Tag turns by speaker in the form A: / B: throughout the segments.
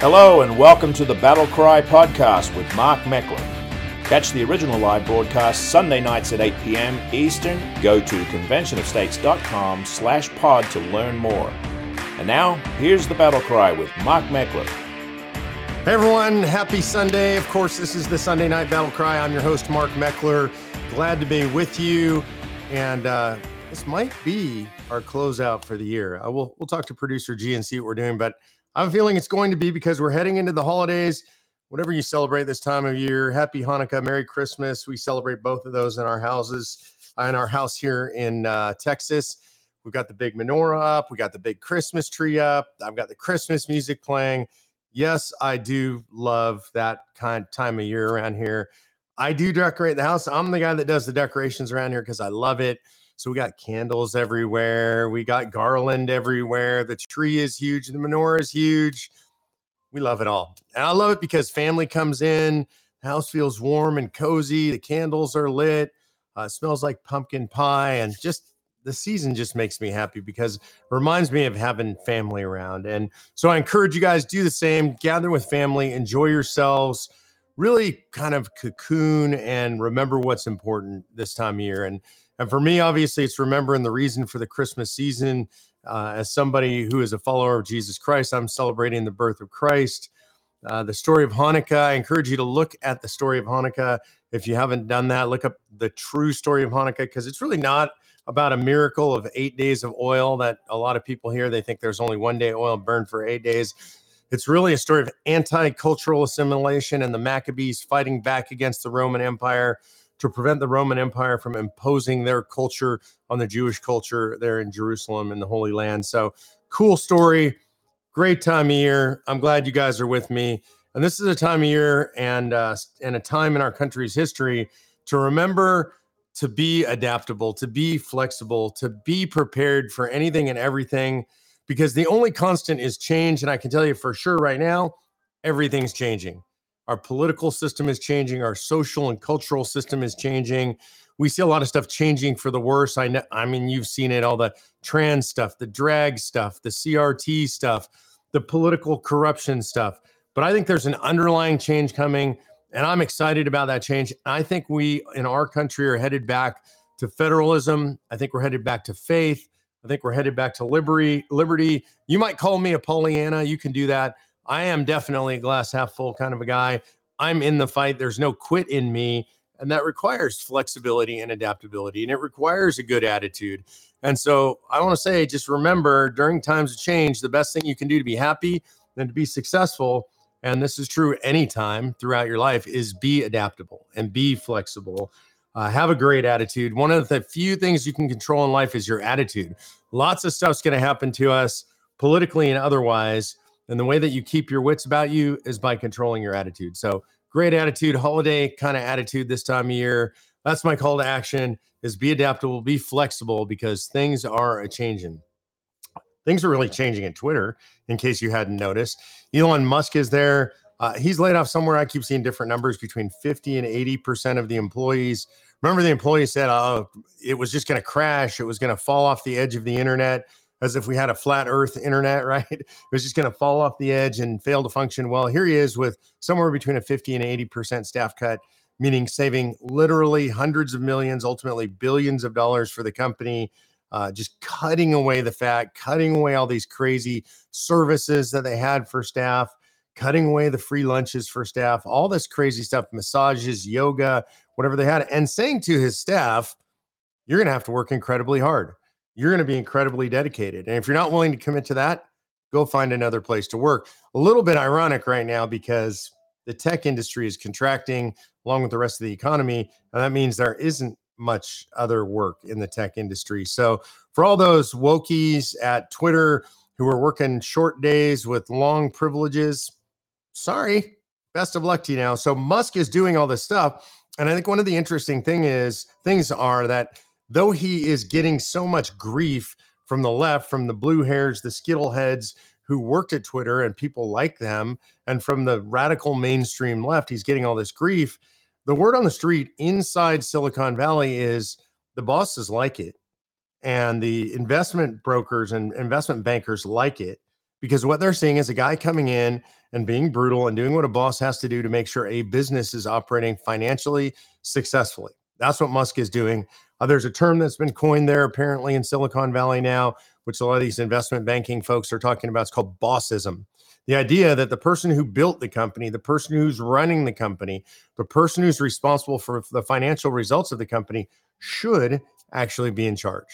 A: Hello and welcome to the Battle Cry podcast with Mark Meckler. Catch the original live broadcast Sunday nights at 8 p.m. Eastern. Go to conventionofstates.com slash pod to learn more. And now, here's the Battle Cry with Mark Meckler.
B: Hey everyone, happy Sunday. Of course, this is the Sunday Night Battle Cry. I'm your host, Mark Meckler. Glad to be with you. And uh, this might be our closeout for the year. I will we'll talk to producer G and see what we're doing, but I'm feeling it's going to be because we're heading into the holidays. Whatever you celebrate this time of year, happy Hanukkah, Merry Christmas. We celebrate both of those in our houses, uh, in our house here in uh, Texas. We've got the big menorah up, we got the big Christmas tree up. I've got the Christmas music playing. Yes, I do love that kind of time of year around here. I do decorate the house. I'm the guy that does the decorations around here because I love it. So we got candles everywhere. We got garland everywhere. The tree is huge. The menorah is huge. We love it all. And I love it because family comes in. The house feels warm and cozy. The candles are lit. Uh, smells like pumpkin pie. And just the season just makes me happy because it reminds me of having family around. And so I encourage you guys do the same. Gather with family. Enjoy yourselves. Really kind of cocoon and remember what's important this time of year. And and for me, obviously, it's remembering the reason for the Christmas season. Uh, as somebody who is a follower of Jesus Christ, I'm celebrating the birth of Christ. Uh, the story of Hanukkah. I encourage you to look at the story of Hanukkah. If you haven't done that, look up the true story of Hanukkah because it's really not about a miracle of eight days of oil that a lot of people hear. They think there's only one day oil burned for eight days. It's really a story of anti cultural assimilation and the Maccabees fighting back against the Roman Empire to prevent the Roman Empire from imposing their culture on the Jewish culture there in Jerusalem in the Holy Land. So, cool story, great time of year. I'm glad you guys are with me. And this is a time of year and uh, and a time in our country's history to remember to be adaptable, to be flexible, to be prepared for anything and everything, because the only constant is change. And I can tell you for sure right now, everything's changing. Our political system is changing. Our social and cultural system is changing. We see a lot of stuff changing for the worse. I know, I mean, you've seen it all the trans stuff, the drag stuff, the CRT stuff, the political corruption stuff. But I think there's an underlying change coming, and I'm excited about that change. I think we in our country are headed back to federalism. I think we're headed back to faith. I think we're headed back to liberty. Liberty. You might call me a Pollyanna. You can do that. I am definitely a glass half full kind of a guy. I'm in the fight. There's no quit in me. And that requires flexibility and adaptability, and it requires a good attitude. And so I want to say just remember during times of change, the best thing you can do to be happy and to be successful, and this is true anytime throughout your life, is be adaptable and be flexible. Uh, have a great attitude. One of the few things you can control in life is your attitude. Lots of stuff's going to happen to us politically and otherwise. And the way that you keep your wits about you is by controlling your attitude. So great attitude, holiday kind of attitude this time of year. That's my call to action is be adaptable, be flexible because things are a changing. Things are really changing at Twitter, in case you hadn't noticed. Elon Musk is there. Uh, he's laid off somewhere. I keep seeing different numbers between 50 and 80% of the employees. Remember, the employees said, oh, it was just going to crash. It was going to fall off the edge of the internet as if we had a flat earth internet, right? It was just going to fall off the edge and fail to function. Well, here he is with somewhere between a 50 and 80% staff cut, meaning saving literally hundreds of millions, ultimately billions of dollars for the company. Uh, just cutting away the fat, cutting away all these crazy services that they had for staff, cutting away the free lunches for staff, all this crazy stuff, massages, yoga, whatever they had, and saying to his staff, you're going to have to work incredibly hard you're going to be incredibly dedicated. And if you're not willing to commit to that, go find another place to work. A little bit ironic right now because the tech industry is contracting along with the rest of the economy. And that means there isn't much other work in the tech industry. So, for all those wokies at Twitter who are working short days with long privileges, sorry, best of luck to you now. So, Musk is doing all this stuff. And I think one of the interesting thing is things are that though he is getting so much grief from the left, from the blue hairs, the skittle heads who worked at Twitter and people like them, and from the radical mainstream left, he's getting all this grief. The word on the street inside Silicon Valley is the bosses like it, and the investment brokers and investment bankers like it because what they're seeing is a guy coming in and being brutal and doing what a boss has to do to make sure a business is operating financially successfully. That's what Musk is doing. Uh, there's a term that's been coined there apparently in Silicon Valley now, which a lot of these investment banking folks are talking about. It's called bossism. The idea that the person who built the company, the person who's running the company, the person who's responsible for the financial results of the company should actually be in charge,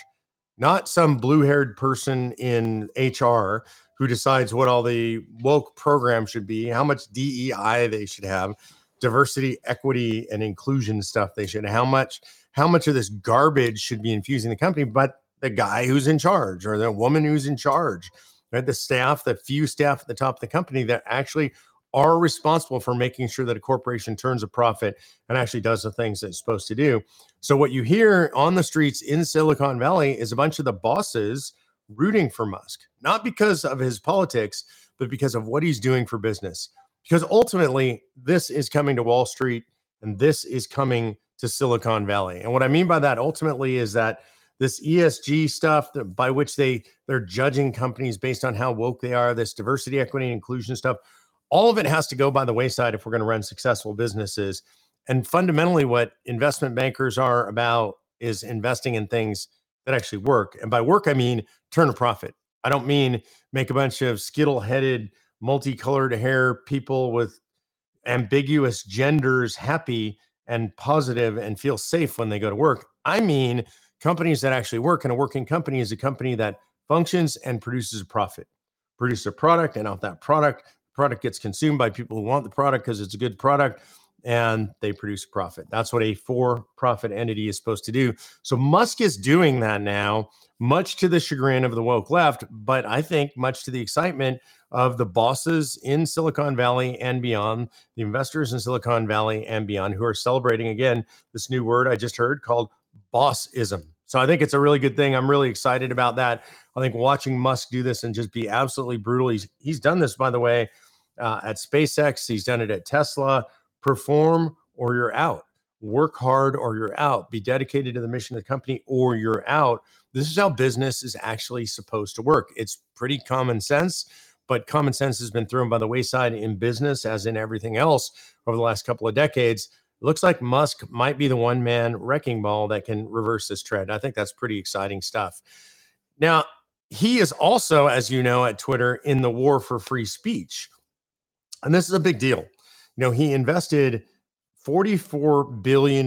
B: not some blue haired person in HR who decides what all the woke programs should be, how much DEI they should have, diversity, equity, and inclusion stuff they should, how much how much of this garbage should be infusing the company, but the guy who's in charge or the woman who's in charge, right? The staff, the few staff at the top of the company that actually are responsible for making sure that a corporation turns a profit and actually does the things it's supposed to do. So what you hear on the streets in Silicon Valley is a bunch of the bosses rooting for Musk, not because of his politics, but because of what he's doing for business. Because ultimately, this is coming to Wall Street and this is coming to Silicon Valley. And what I mean by that ultimately is that this ESG stuff that, by which they they're judging companies based on how woke they are, this diversity, equity, and inclusion stuff, all of it has to go by the wayside if we're going to run successful businesses. And fundamentally, what investment bankers are about is investing in things that actually work. And by work, I mean turn a profit. I don't mean make a bunch of skittle headed, multicolored hair people with ambiguous genders happy and positive and feel safe when they go to work. I mean companies that actually work. And a working company is a company that functions and produces a profit, produces a product, and off that product, product gets consumed by people who want the product because it's a good product and they produce a profit. That's what a for profit entity is supposed to do. So Musk is doing that now, much to the chagrin of the woke left, but I think much to the excitement of the bosses in Silicon Valley and beyond, the investors in Silicon Valley and beyond, who are celebrating again this new word I just heard called bossism. So I think it's a really good thing. I'm really excited about that. I think watching Musk do this and just be absolutely brutal. He's he's done this, by the way, uh, at SpaceX. He's done it at Tesla perform or you're out. Work hard or you're out. Be dedicated to the mission of the company or you're out. This is how business is actually supposed to work. It's pretty common sense, but common sense has been thrown by the wayside in business as in everything else over the last couple of decades. It looks like Musk might be the one man wrecking ball that can reverse this trend. I think that's pretty exciting stuff. Now, he is also, as you know, at Twitter in the war for free speech. And this is a big deal you know, he invested $44 billion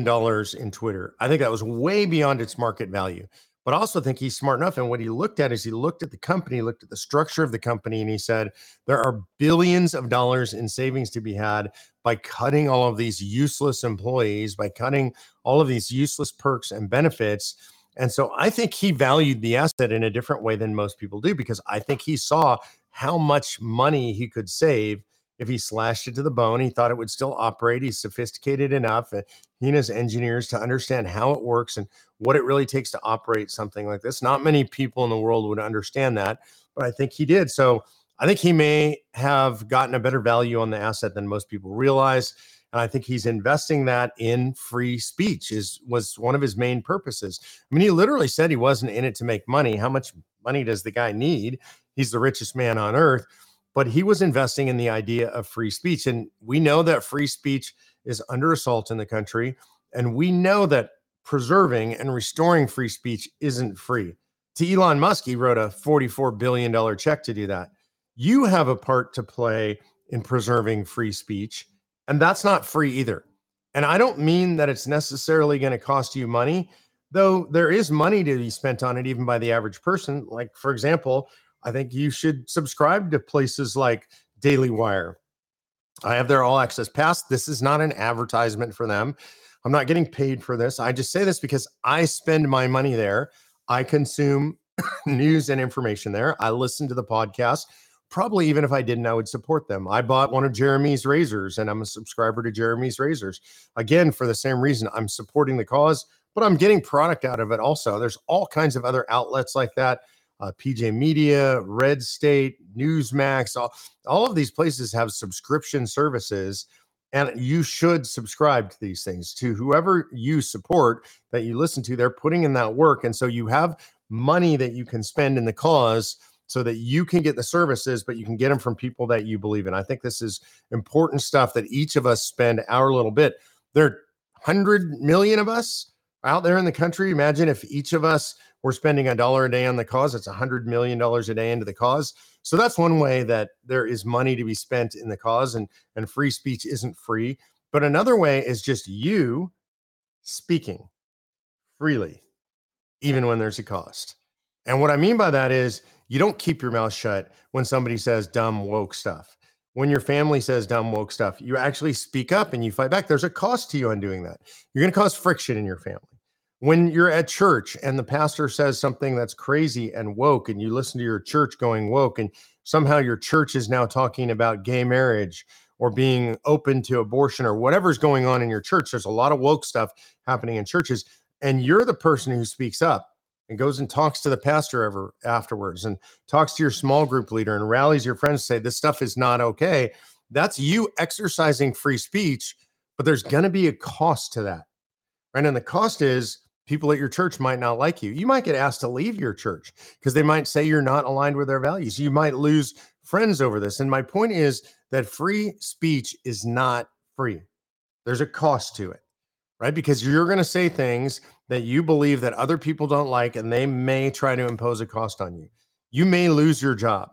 B: in Twitter. I think that was way beyond its market value. But also think he's smart enough. And what he looked at is he looked at the company, looked at the structure of the company, and he said, there are billions of dollars in savings to be had by cutting all of these useless employees, by cutting all of these useless perks and benefits. And so I think he valued the asset in a different way than most people do because I think he saw how much money he could save if he slashed it to the bone, he thought it would still operate. He's sophisticated enough, uh, he and his engineers, to understand how it works and what it really takes to operate something like this. Not many people in the world would understand that, but I think he did. So I think he may have gotten a better value on the asset than most people realize. And I think he's investing that in free speech is was one of his main purposes. I mean, he literally said he wasn't in it to make money. How much money does the guy need? He's the richest man on earth but he was investing in the idea of free speech. And we know that free speech is under assault in the country. And we know that preserving and restoring free speech isn't free. To Elon Musk, he wrote a $44 billion check to do that. You have a part to play in preserving free speech, and that's not free either. And I don't mean that it's necessarily going to cost you money, though there is money to be spent on it, even by the average person. Like, for example, I think you should subscribe to places like Daily Wire. I have their all access pass. This is not an advertisement for them. I'm not getting paid for this. I just say this because I spend my money there. I consume news and information there. I listen to the podcast. Probably even if I didn't, I would support them. I bought one of Jeremy's razors and I'm a subscriber to Jeremy's razors. Again, for the same reason, I'm supporting the cause, but I'm getting product out of it also. There's all kinds of other outlets like that uh, PJ Media, Red State, Newsmax, all, all of these places have subscription services. And you should subscribe to these things to whoever you support that you listen to. They're putting in that work. And so you have money that you can spend in the cause so that you can get the services, but you can get them from people that you believe in. I think this is important stuff that each of us spend our little bit. There are 100 million of us out there in the country. Imagine if each of us were spending a dollar a day on the cause, it's a $100 million a day into the cause. So that's one way that there is money to be spent in the cause, and, and free speech isn't free. But another way is just you speaking freely, even when there's a cost. And what I mean by that is you don't keep your mouth shut when somebody says dumb, woke stuff. When your family says dumb, woke stuff, you actually speak up and you fight back. There's a cost to you on doing that. You're going to cause friction in your family. When you're at church and the pastor says something that's crazy and woke, and you listen to your church going woke, and somehow your church is now talking about gay marriage or being open to abortion or whatever's going on in your church, there's a lot of woke stuff happening in churches. And you're the person who speaks up and goes and talks to the pastor ever afterwards and talks to your small group leader and rallies your friends to say this stuff is not okay that's you exercising free speech but there's going to be a cost to that right and the cost is people at your church might not like you you might get asked to leave your church because they might say you're not aligned with their values you might lose friends over this and my point is that free speech is not free there's a cost to it right because you're going to say things that you believe that other people don't like and they may try to impose a cost on you. You may lose your job.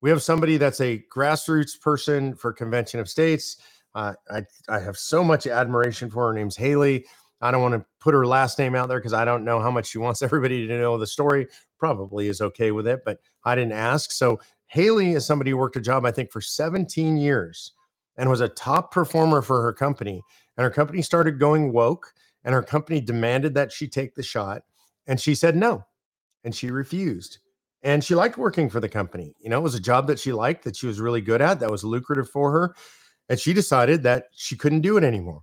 B: We have somebody that's a grassroots person for Convention of States. Uh, I, I have so much admiration for her. Her name's Haley. I don't want to put her last name out there because I don't know how much she wants everybody to know the story. Probably is okay with it, but I didn't ask. So Haley is somebody who worked a job, I think, for 17 years and was a top performer for her company. And her company started going woke and her company demanded that she take the shot and she said no and she refused and she liked working for the company you know it was a job that she liked that she was really good at that was lucrative for her and she decided that she couldn't do it anymore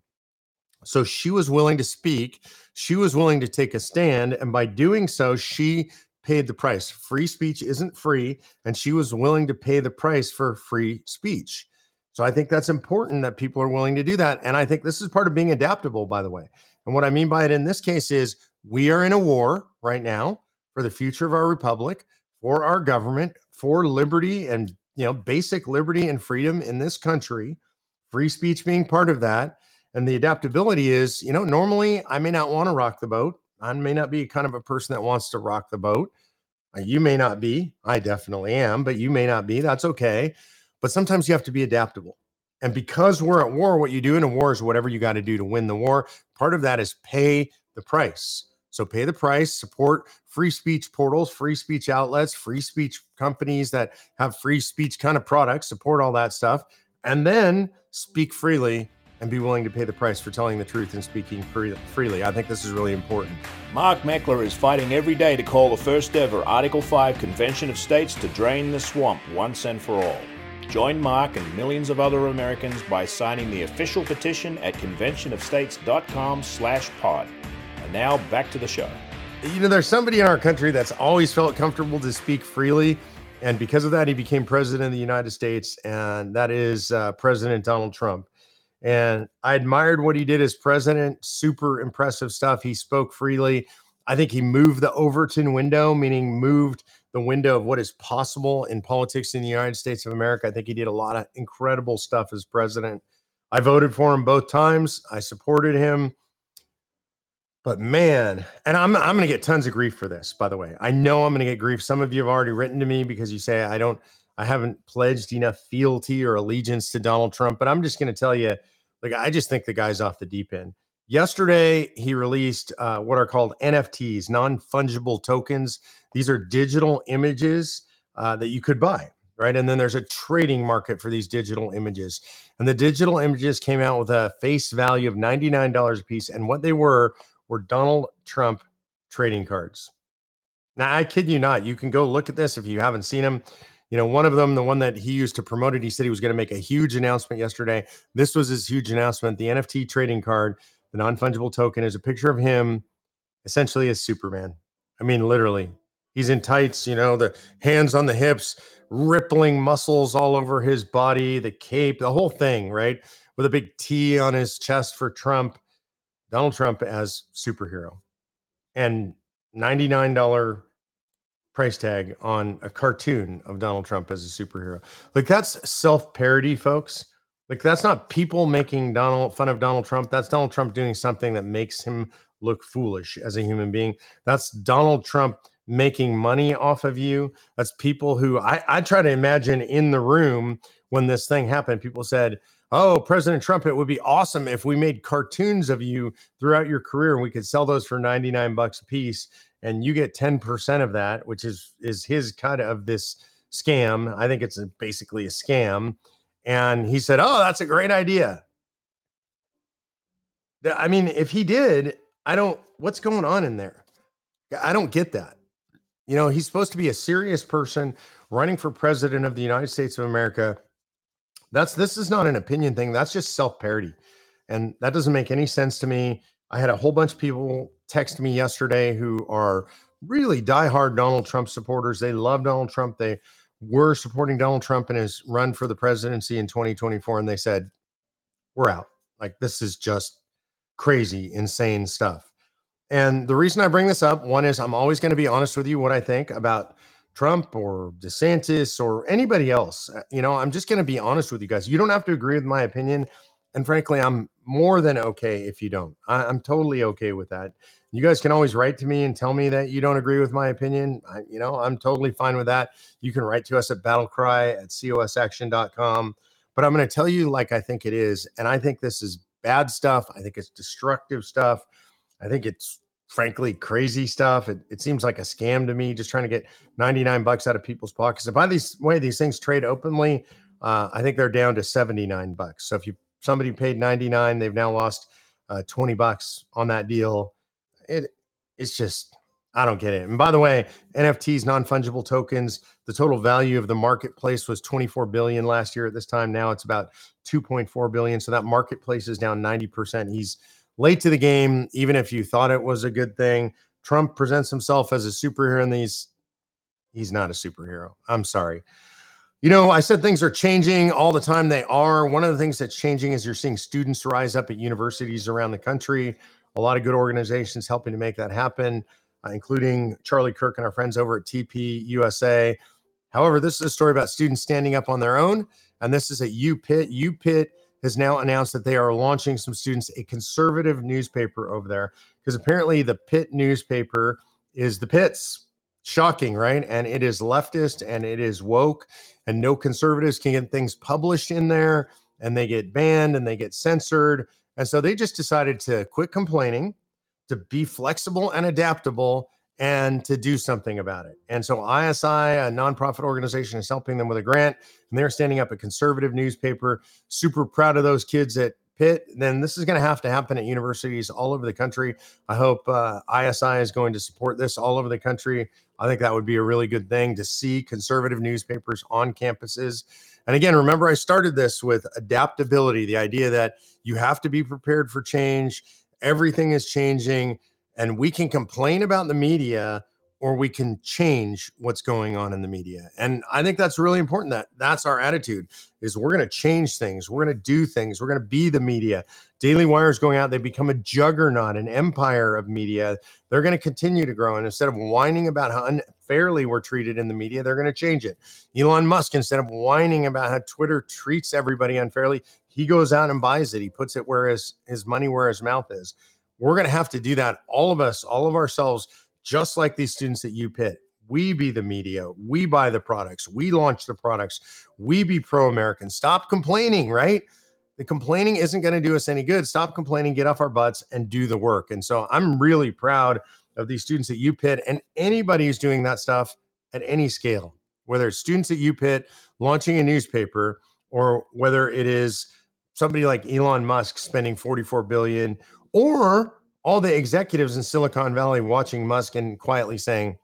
B: so she was willing to speak she was willing to take a stand and by doing so she paid the price free speech isn't free and she was willing to pay the price for free speech so i think that's important that people are willing to do that and i think this is part of being adaptable by the way and what I mean by it in this case is we are in a war right now for the future of our republic, for our government, for liberty and you know basic liberty and freedom in this country, free speech being part of that. And the adaptability is, you know, normally I may not want to rock the boat. I may not be kind of a person that wants to rock the boat. Uh, you may not be. I definitely am, but you may not be. That's okay. But sometimes you have to be adaptable. And because we're at war, what you do in a war is whatever you got to do to win the war. Part of that is pay the price. So pay the price, support free speech portals, free speech outlets, free speech companies that have free speech kind of products, support all that stuff, and then speak freely and be willing to pay the price for telling the truth and speaking free, freely. I think this is really important.
A: Mark Meckler is fighting every day to call the first ever Article 5 Convention of States to drain the swamp once and for all. Join Mark and millions of other Americans by signing the official petition at conventionofstates.com slash pod. And now back to the show.
B: You know, there's somebody in our country that's always felt comfortable to speak freely. And because of that, he became president of the United States. And that is uh, President Donald Trump. And I admired what he did as president. Super impressive stuff. He spoke freely. I think he moved the Overton window, meaning moved – the window of what is possible in politics in the United States of America. I think he did a lot of incredible stuff as president. I voted for him both times. I supported him. But man, and I'm I'm going to get tons of grief for this, by the way. I know I'm going to get grief. Some of you have already written to me because you say I don't I haven't pledged enough fealty or allegiance to Donald Trump, but I'm just going to tell you like I just think the guy's off the deep end. Yesterday, he released uh, what are called NFTs, non fungible tokens. These are digital images uh, that you could buy, right? And then there's a trading market for these digital images. And the digital images came out with a face value of $99 a piece. And what they were were Donald Trump trading cards. Now, I kid you not, you can go look at this if you haven't seen them. You know, one of them, the one that he used to promote it, he said he was going to make a huge announcement yesterday. This was his huge announcement. The NFT trading card the non fungible token is a picture of him essentially as Superman. I mean, literally, he's in tights, you know, the hands on the hips, rippling muscles all over his body, the cape, the whole thing, right? With a big T on his chest for Trump, Donald Trump as superhero. And $99 price tag on a cartoon of Donald Trump as a superhero. Like that's self-parody, folks. Like that's not people making Donald fun of Donald Trump. That's Donald Trump doing something that makes him look foolish as a human being. That's Donald Trump making money off of you. That's people who I, I try to imagine in the room when this thing happened. People said, Oh, President Trump, it would be awesome if we made cartoons of you throughout your career and we could sell those for 99 bucks a piece and you get 10% of that, which is is his cut of this scam. I think it's a, basically a scam. And he said, Oh, that's a great idea. I mean, if he did, I don't, what's going on in there? I don't get that. You know, he's supposed to be a serious person running for president of the United States of America. That's, this is not an opinion thing. That's just self parody. And that doesn't make any sense to me. I had a whole bunch of people text me yesterday who are really diehard Donald Trump supporters. They love Donald Trump. They were supporting Donald Trump in his run for the presidency in 2024. And they said, We're out. Like, this is just crazy, insane stuff. And the reason I bring this up, one is I'm always going to be honest with you what I think about Trump or DeSantis or anybody else. Uh, you know, I'm just going to be honest with you guys. You don't have to agree with my opinion. And frankly, I'm more than okay if you don't. I, am totally okay with that. You guys can always write to me and tell me that you don't agree with my opinion. I, you know, I'm totally fine with that. You can write to us at battlecry at cosaction.com. But I'm going to tell you like I think it is. And I think this is bad stuff. I think it's destructive stuff. I think it's frankly crazy stuff. It, it seems like a scam to me, just trying to get 99 bucks out of people's pockets. And by the way these things trade openly, uh, I think they're down to 79 bucks. So if you somebody paid 99, they've now lost uh, 20 bucks on that deal. It it's just I don't get it. And by the way, NFTs, non-fungible tokens, the total value of the marketplace was 24 billion last year at this time. Now it's about 2.4 billion. So that marketplace is down 90%. He's late to the game, even if you thought it was a good thing. Trump presents himself as a superhero, in these he's not a superhero. I'm sorry. You know, I said things are changing all the time. They are. One of the things that's changing is you're seeing students rise up at universities around the country. A lot of good organizations helping to make that happen, uh, including Charlie Kirk and our friends over at TP USA. However, this is a story about students standing up on their own, and this is at UPitt. UPitt has now announced that they are launching some students a conservative newspaper over there because apparently the Pitt newspaper is the Pitts. Shocking, right? And it is leftist and it is woke, and no conservatives can get things published in there, and they get banned and they get censored. And so they just decided to quit complaining, to be flexible and adaptable, and to do something about it. And so ISI, a nonprofit organization, is helping them with a grant, and they're standing up a conservative newspaper. Super proud of those kids at Pitt. Then this is going to have to happen at universities all over the country. I hope uh, ISI is going to support this all over the country. I think that would be a really good thing to see conservative newspapers on campuses. And again, remember, I started this with adaptability the idea that you have to be prepared for change. Everything is changing and we can complain about the media or we can change what's going on in the media and i think that's really important that that's our attitude is we're going to change things we're going to do things we're going to be the media. Daily wire is going out they become a juggernaut an empire of media. They're going to continue to grow and instead of whining about how unfairly we're treated in the media they're going to change it. Elon musk instead of whining about how twitter treats everybody unfairly he goes out and buys it he puts it where his, his money where his mouth is. We're going to have to do that, all of us, all of ourselves, just like these students at UPitt. We be the media. We buy the products. We launch the products. We be pro American. Stop complaining, right? The complaining isn't going to do us any good. Stop complaining, get off our butts, and do the work. And so I'm really proud of these students at UPitt and anybody who's doing that stuff at any scale, whether it's students at UPitt launching a newspaper or whether it is somebody like Elon Musk spending 44 billion or all the executives in Silicon Valley watching Musk and quietly saying,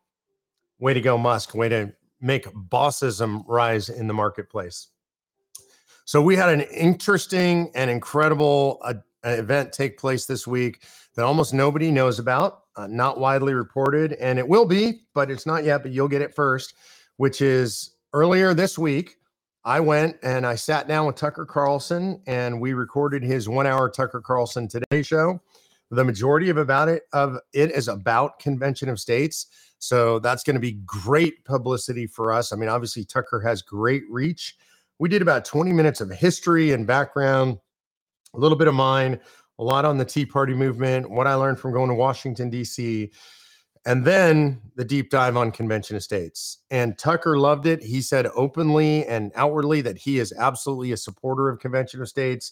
B: Way to go, Musk, way to make bossism rise in the marketplace. So, we had an interesting and incredible uh, event take place this week that almost nobody knows about, uh, not widely reported, and it will be, but it's not yet, but you'll get it first, which is earlier this week. I went and I sat down with Tucker Carlson and we recorded his one hour Tucker Carlson Today show. The majority of about it of it is about convention of states. So that's going to be great publicity for us. I mean, obviously Tucker has great reach. We did about 20 minutes of history and background, a little bit of mine, a lot on the Tea Party movement, what I learned from going to Washington D.C and then the deep dive on convention of states. And Tucker loved it. He said openly and outwardly that he is absolutely a supporter of convention of states.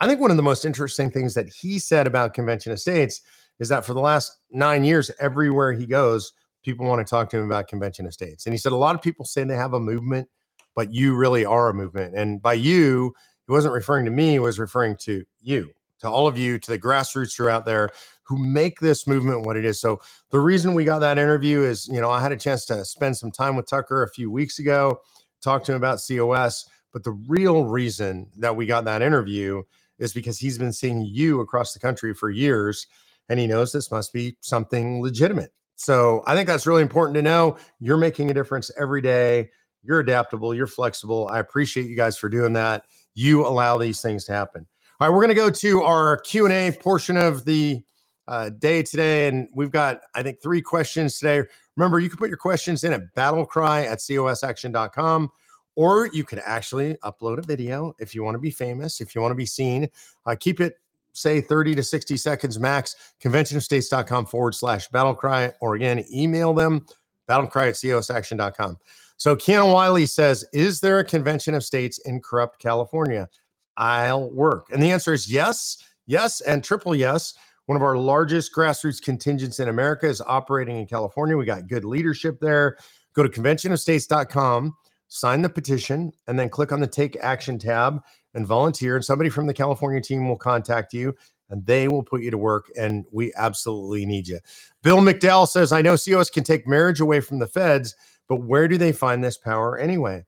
B: I think one of the most interesting things that he said about convention of states is that for the last nine years, everywhere he goes, people want to talk to him about convention of states. And he said a lot of people say they have a movement, but you really are a movement. And by you, he wasn't referring to me, he was referring to you, to all of you, to the grassroots who are out there who make this movement what it is. So the reason we got that interview is, you know, I had a chance to spend some time with Tucker a few weeks ago, talk to him about COS. But the real reason that we got that interview is because he's been seeing you across the country for years and he knows this must be something legitimate. So I think that's really important to know. You're making a difference every day. You're adaptable, you're flexible. I appreciate you guys for doing that. You allow these things to happen. All right, we're going to go to our Q&A portion of the uh, day today. And we've got, I think, three questions today. Remember, you can put your questions in at battlecry at cosaction.com, or you can actually upload a video if you want to be famous, if you want to be seen. Uh, keep it, say, 30 to 60 seconds max. Conventionofstates.com forward slash battlecry, or again, email them battlecry at cosaction.com. So Keanu Wiley says, Is there a convention of states in corrupt California? I'll work. And the answer is yes, yes, and triple yes. One of our largest grassroots contingents in America is operating in California. We got good leadership there. Go to conventionofstates.com, sign the petition, and then click on the Take Action tab and volunteer. And somebody from the California team will contact you and they will put you to work. And we absolutely need you. Bill McDowell says, I know COS can take marriage away from the feds, but where do they find this power anyway?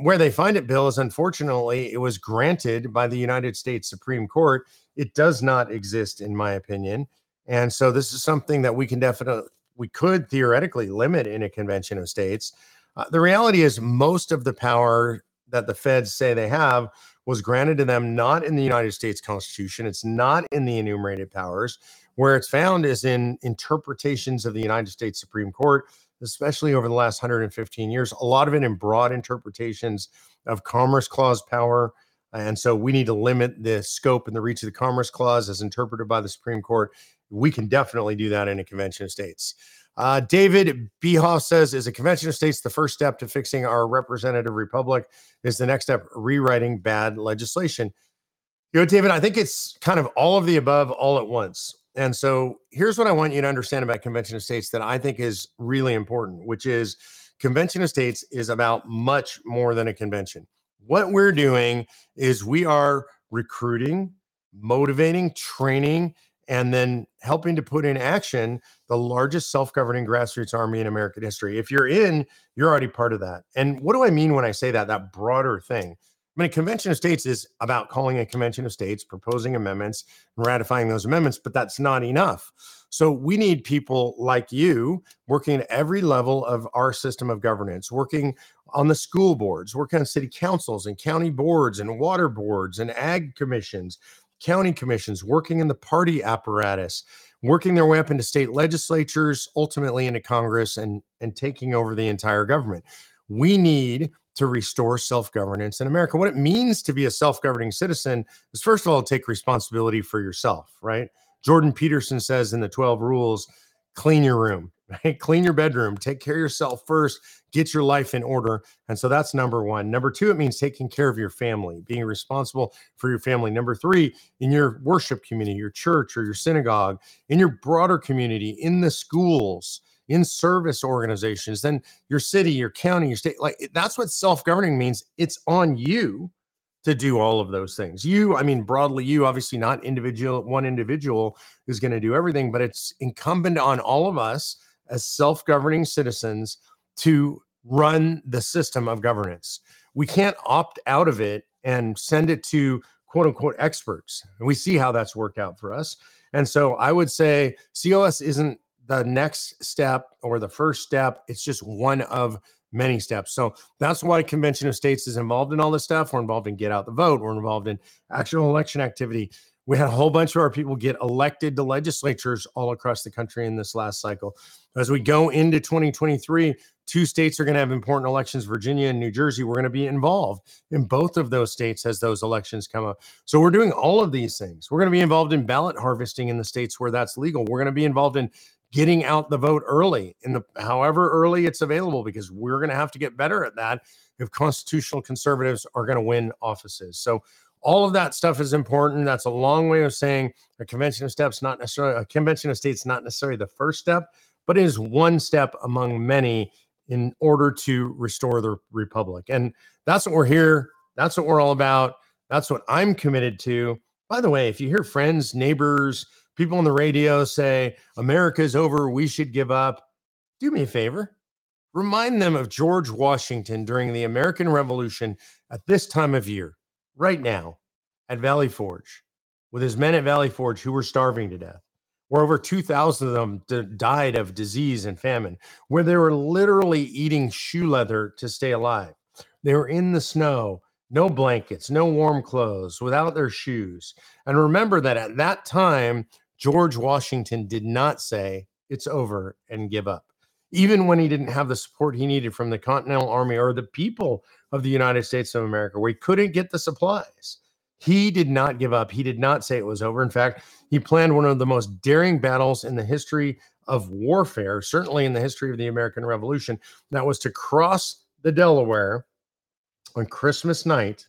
B: Where they find it, Bill, is unfortunately it was granted by the United States Supreme Court it does not exist, in my opinion. And so this is something that we can definitely, we could theoretically limit in a convention of states. Uh, the reality is, most of the power that the feds say they have was granted to them not in the United States Constitution. It's not in the enumerated powers. Where it's found is in interpretations of the United States Supreme Court, especially over the last 115 years. A lot of it in broad interpretations of Commerce Clause power, and so we need to limit the scope and the reach of the Commerce Clause as interpreted by the Supreme Court. We can definitely do that in a convention of states. Uh, David Behoff says, Is a convention of states the first step to fixing our representative republic? Is the next step rewriting bad legislation? You know, David, I think it's kind of all of the above all at once. And so here's what I want you to understand about convention of states that I think is really important, which is convention of states is about much more than a convention. What we're doing is we are recruiting, motivating, training, and then helping to put in action the largest self-governing grassroots army in American history. If you're in, you're already part of that. And what do I mean when I say that? That broader thing. I mean, a convention of states is about calling a convention of states, proposing amendments, and ratifying those amendments, but that's not enough. So we need people like you working at every level of our system of governance, working on the school boards, working on city councils and county boards and water boards and ag commissions, county commissions, working in the party apparatus, working their way up into state legislatures, ultimately into Congress and, and taking over the entire government. We need to restore self governance in America. What it means to be a self governing citizen is, first of all, take responsibility for yourself, right? Jordan Peterson says in the 12 rules clean your room, right? Clean your bedroom, take care of yourself first, get your life in order. And so that's number one. Number two, it means taking care of your family, being responsible for your family. Number three, in your worship community, your church or your synagogue, in your broader community, in the schools, in service organizations, then your city, your county, your state. Like that's what self governing means. It's on you to do all of those things. You, I mean, broadly, you obviously not individual, one individual is going to do everything, but it's incumbent on all of us as self governing citizens to run the system of governance. We can't opt out of it and send it to quote unquote experts. And we see how that's worked out for us. And so I would say COS isn't the next step or the first step, it's just one of many steps. So that's why Convention of States is involved in all this stuff. We're involved in get out the vote. We're involved in actual election activity. We had a whole bunch of our people get elected to legislatures all across the country in this last cycle. As we go into 2023, two states are going to have important elections Virginia and New Jersey. We're going to be involved in both of those states as those elections come up. So we're doing all of these things. We're going to be involved in ballot harvesting in the states where that's legal. We're going to be involved in getting out the vote early in the however early it's available because we're going to have to get better at that if constitutional conservatives are going to win offices. So all of that stuff is important. That's a long way of saying a convention of steps, not necessarily a convention of states, not necessarily the first step, but is one step among many in order to restore the republic. And that's what we're here. That's what we're all about. That's what I'm committed to. By the way, if you hear friends, neighbors, people on the radio say America's over, we should give up, do me a favor. Remind them of George Washington during the American Revolution at this time of year right now at Valley Forge with his men at Valley Forge who were starving to death, where over 2,000 of them d- died of disease and famine, where they were literally eating shoe leather to stay alive. They were in the snow, no blankets, no warm clothes, without their shoes. And remember that at that time, George Washington did not say, it's over and give up. Even when he didn't have the support he needed from the Continental Army or the people of the United States of America, where he couldn't get the supplies. He did not give up. He did not say it was over. In fact, he planned one of the most daring battles in the history of warfare, certainly in the history of the American Revolution. That was to cross the Delaware on Christmas night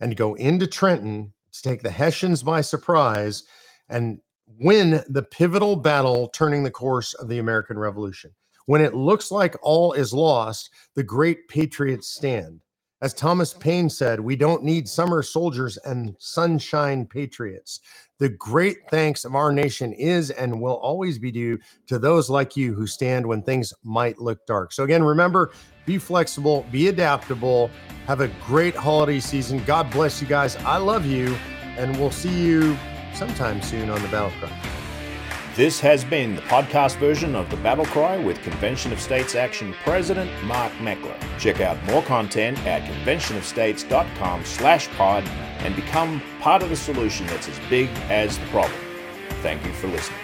B: and go into Trenton to take the Hessians by surprise and win the pivotal battle turning the course of the American Revolution. When it looks like all is lost, the great patriots stand. As Thomas Paine said, we don't need summer soldiers and sunshine patriots. The great thanks of our nation is and will always be due to those like you who stand when things might look dark. So, again, remember be flexible, be adaptable, have a great holiday season. God bless you guys. I love you, and we'll see you sometime soon on the Battle Cry.
A: This has been the podcast version of The Battle Cry with Convention of States Action President Mark Meckler. Check out more content at conventionofstates.com slash pod and become part of the solution that's as big as the problem. Thank you for listening.